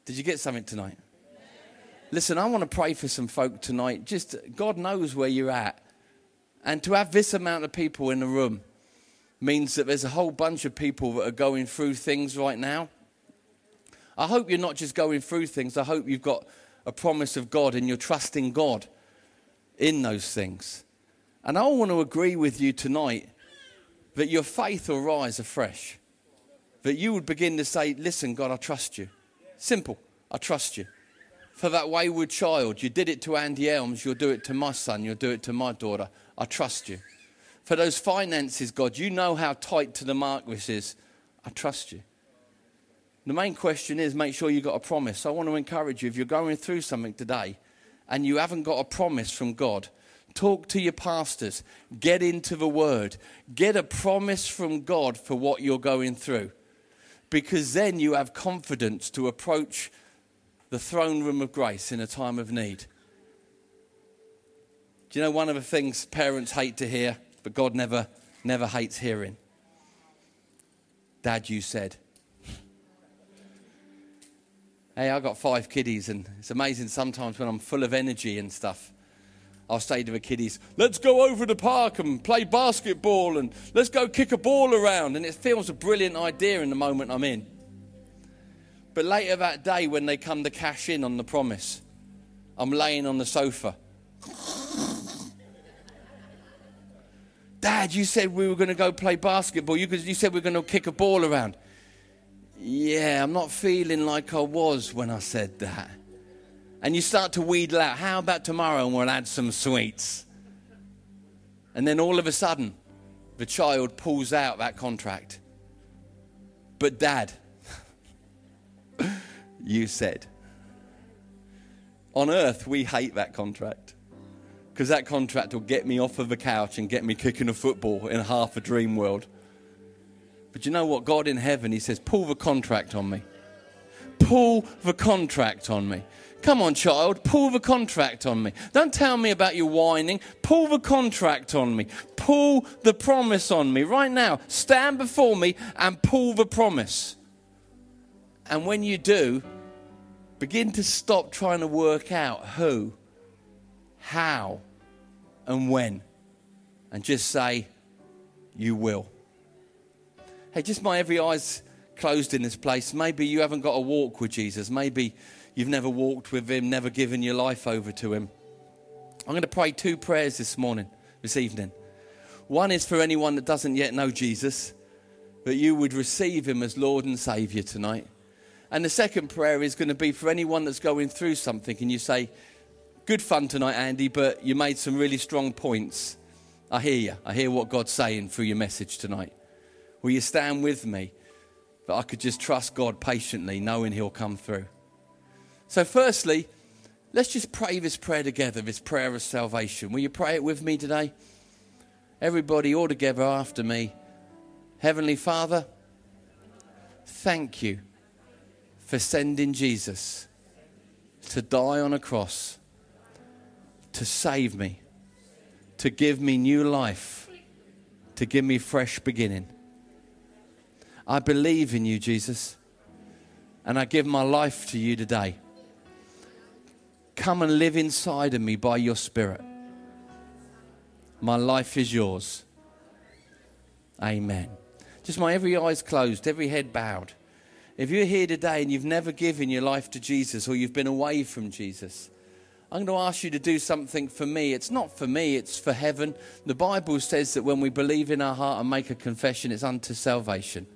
Did you get something tonight? Listen, I want to pray for some folk tonight. Just God knows where you're at. And to have this amount of people in the room means that there's a whole bunch of people that are going through things right now. I hope you're not just going through things, I hope you've got a promise of God and you're trusting God in those things. And I want to agree with you tonight that your faith will rise afresh. That you would begin to say, Listen, God, I trust you. Simple, I trust you. For that wayward child, you did it to Andy Elmes, you'll do it to my son, you'll do it to my daughter. I trust you. For those finances, God, you know how tight to the mark this is. I trust you. The main question is make sure you've got a promise. I want to encourage you if you're going through something today and you haven't got a promise from God, Talk to your pastors. Get into the word. Get a promise from God for what you're going through. Because then you have confidence to approach the throne room of grace in a time of need. Do you know one of the things parents hate to hear, but God never, never hates hearing? Dad, you said. Hey, I've got five kiddies, and it's amazing sometimes when I'm full of energy and stuff. I'll say to the kiddies, let's go over to the park and play basketball and let's go kick a ball around. And it feels a brilliant idea in the moment I'm in. But later that day, when they come to cash in on the promise, I'm laying on the sofa. Dad, you said we were going to go play basketball. You, said we are going to kick a ball around. Yeah, I'm not feeling like I was when I said that and you start to wheedle out, how about tomorrow and we'll add some sweets? And then all of a sudden, the child pulls out that contract. But, Dad, you said. On earth, we hate that contract because that contract will get me off of the couch and get me kicking a football in half a dream world. But you know what? God in heaven, He says, pull the contract on me. Pull the contract on me. Come on, child, pull the contract on me. Don't tell me about your whining. Pull the contract on me. Pull the promise on me. Right now, stand before me and pull the promise. And when you do, begin to stop trying to work out who, how, and when. And just say, You will. Hey, just my every eye's closed in this place. Maybe you haven't got a walk with Jesus. Maybe you've never walked with Him, never given your life over to Him. I'm going to pray two prayers this morning, this evening. One is for anyone that doesn't yet know Jesus, that you would receive Him as Lord and Savior tonight. And the second prayer is going to be for anyone that's going through something and you say, Good fun tonight, Andy, but you made some really strong points. I hear you. I hear what God's saying through your message tonight. Will you stand with me that I could just trust God patiently, knowing He'll come through? So, firstly, let's just pray this prayer together, this prayer of salvation. Will you pray it with me today? Everybody, all together after me. Heavenly Father, thank you for sending Jesus to die on a cross, to save me, to give me new life, to give me fresh beginning. I believe in you, Jesus, and I give my life to you today. Come and live inside of me by your Spirit. My life is yours. Amen. Just my every eye's closed, every head bowed. If you're here today and you've never given your life to Jesus or you've been away from Jesus, I'm going to ask you to do something for me. It's not for me, it's for heaven. The Bible says that when we believe in our heart and make a confession, it's unto salvation.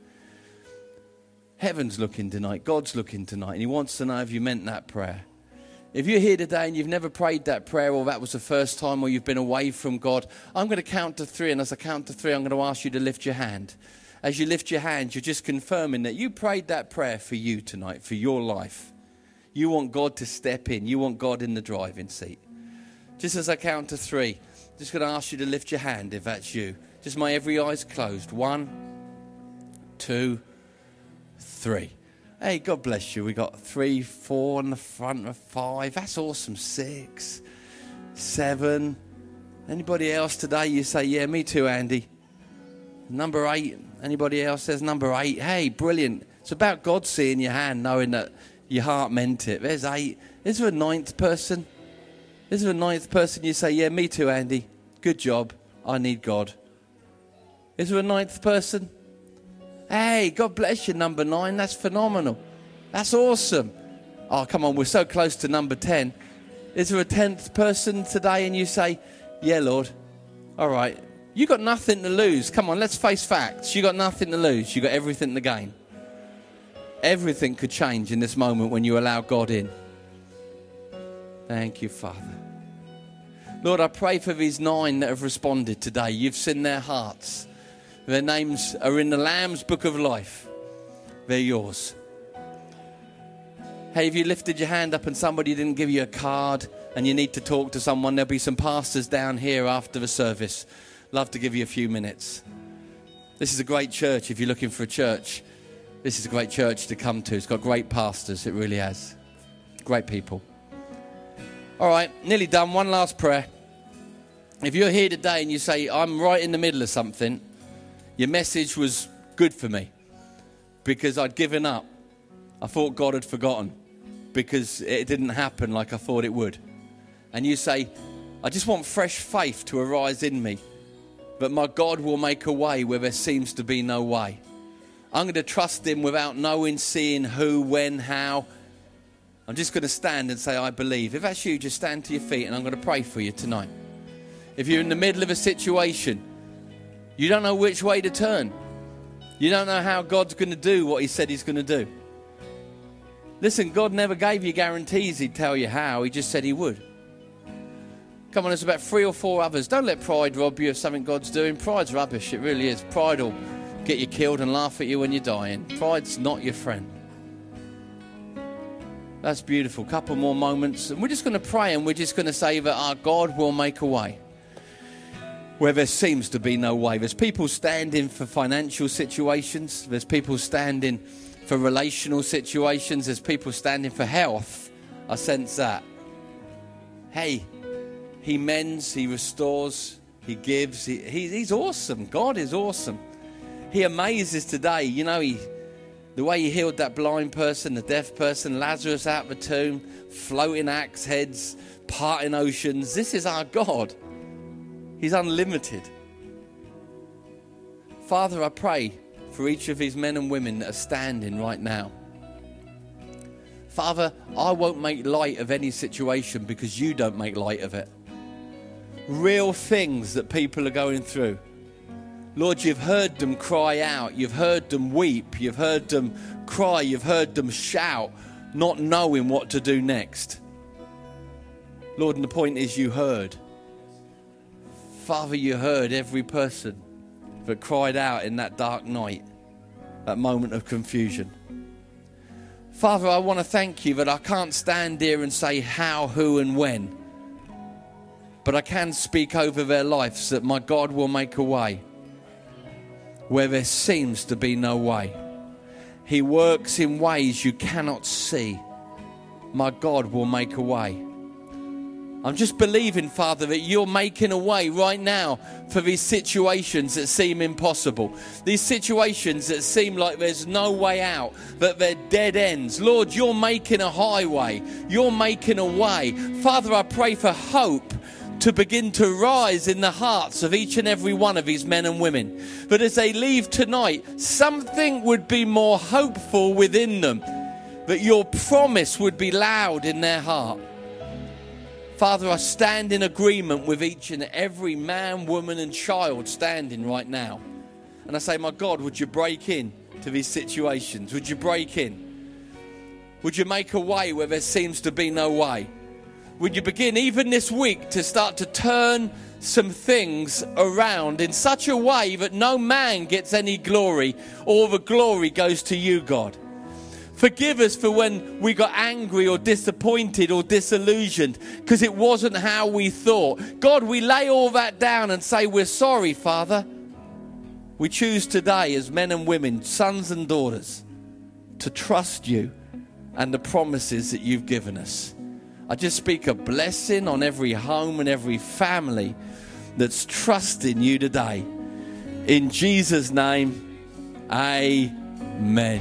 Heaven's looking tonight, God's looking tonight, and He wants to know if you meant that prayer. If you're here today and you've never prayed that prayer, or that was the first time, or you've been away from God, I'm going to count to three. And as I count to three, I'm going to ask you to lift your hand. as you lift your hand, you're just confirming that you prayed that prayer for you tonight, for your life. You want God to step in, you want God in the driving seat. Just as I count to three, just going to ask you to lift your hand if that's you. Just my every eye's closed. One, two, three. Hey, God bless you. We got three, four in the front of five. That's awesome. Six, seven. Anybody else today? You say, yeah, me too, Andy. Number eight. Anybody else says number eight? Hey, brilliant. It's about God seeing your hand, knowing that your heart meant it. There's eight. Is there a ninth person? Is there a ninth person? You say, yeah, me too, Andy. Good job. I need God. Is there a ninth person? Hey, God bless you, number nine. That's phenomenal. That's awesome. Oh, come on, we're so close to number 10. Is there a tenth person today and you say, Yeah, Lord, all right, you got nothing to lose. Come on, let's face facts. You got nothing to lose, you got everything to gain. Everything could change in this moment when you allow God in. Thank you, Father. Lord, I pray for these nine that have responded today. You've seen their hearts. Their names are in the Lamb's book of life. They're yours. Hey, if you lifted your hand up and somebody didn't give you a card and you need to talk to someone, there'll be some pastors down here after the service. Love to give you a few minutes. This is a great church if you're looking for a church. This is a great church to come to. It's got great pastors, it really has. Great people. All right, nearly done. One last prayer. If you're here today and you say, I'm right in the middle of something, your message was good for me because I'd given up. I thought God had forgotten because it didn't happen like I thought it would. And you say, I just want fresh faith to arise in me, but my God will make a way where there seems to be no way. I'm going to trust Him without knowing, seeing who, when, how. I'm just going to stand and say, I believe. If that's you, just stand to your feet and I'm going to pray for you tonight. If you're in the middle of a situation, you don't know which way to turn. You don't know how God's going to do what He said He's going to do. Listen, God never gave you guarantees He'd tell you how, He just said He would. Come on, there's about three or four others. Don't let pride rob you of something God's doing. Pride's rubbish, it really is. Pride will get you killed and laugh at you when you're dying. Pride's not your friend. That's beautiful. Couple more moments. And we're just going to pray and we're just going to say that our God will make a way where there seems to be no way. There's people standing for financial situations, there's people standing for relational situations, there's people standing for health. I sense that. Hey, He mends, He restores, He gives. He, he, he's awesome. God is awesome. He amazes today. You know, He. The way he healed that blind person, the deaf person, Lazarus out of the tomb, floating axe heads, parting oceans. This is our God. He's unlimited. Father, I pray for each of these men and women that are standing right now. Father, I won't make light of any situation because you don't make light of it. Real things that people are going through. Lord, you've heard them cry out, you've heard them weep, you've heard them cry, you've heard them shout, not knowing what to do next. Lord, and the point is, you heard. Father, you heard every person that cried out in that dark night, that moment of confusion. Father, I want to thank you that I can't stand here and say how, who, and when, but I can speak over their lives that my God will make a way where there seems to be no way. He works in ways you cannot see. My God will make a way. I'm just believing, Father, that you're making a way right now for these situations that seem impossible. These situations that seem like there's no way out, that they're dead ends. Lord, you're making a highway. You're making a way. Father, I pray for hope to begin to rise in the hearts of each and every one of these men and women. But as they leave tonight, something would be more hopeful within them, that your promise would be loud in their heart. Father, I stand in agreement with each and every man, woman, and child standing right now. And I say, My God, would you break in to these situations? Would you break in? Would you make a way where there seems to be no way? Would you begin even this week to start to turn some things around in such a way that no man gets any glory. All the glory goes to you, God. Forgive us for when we got angry or disappointed or disillusioned because it wasn't how we thought. God, we lay all that down and say, We're sorry, Father. We choose today, as men and women, sons and daughters, to trust you and the promises that you've given us. I just speak a blessing on every home and every family that's trusting you today. In Jesus' name, amen.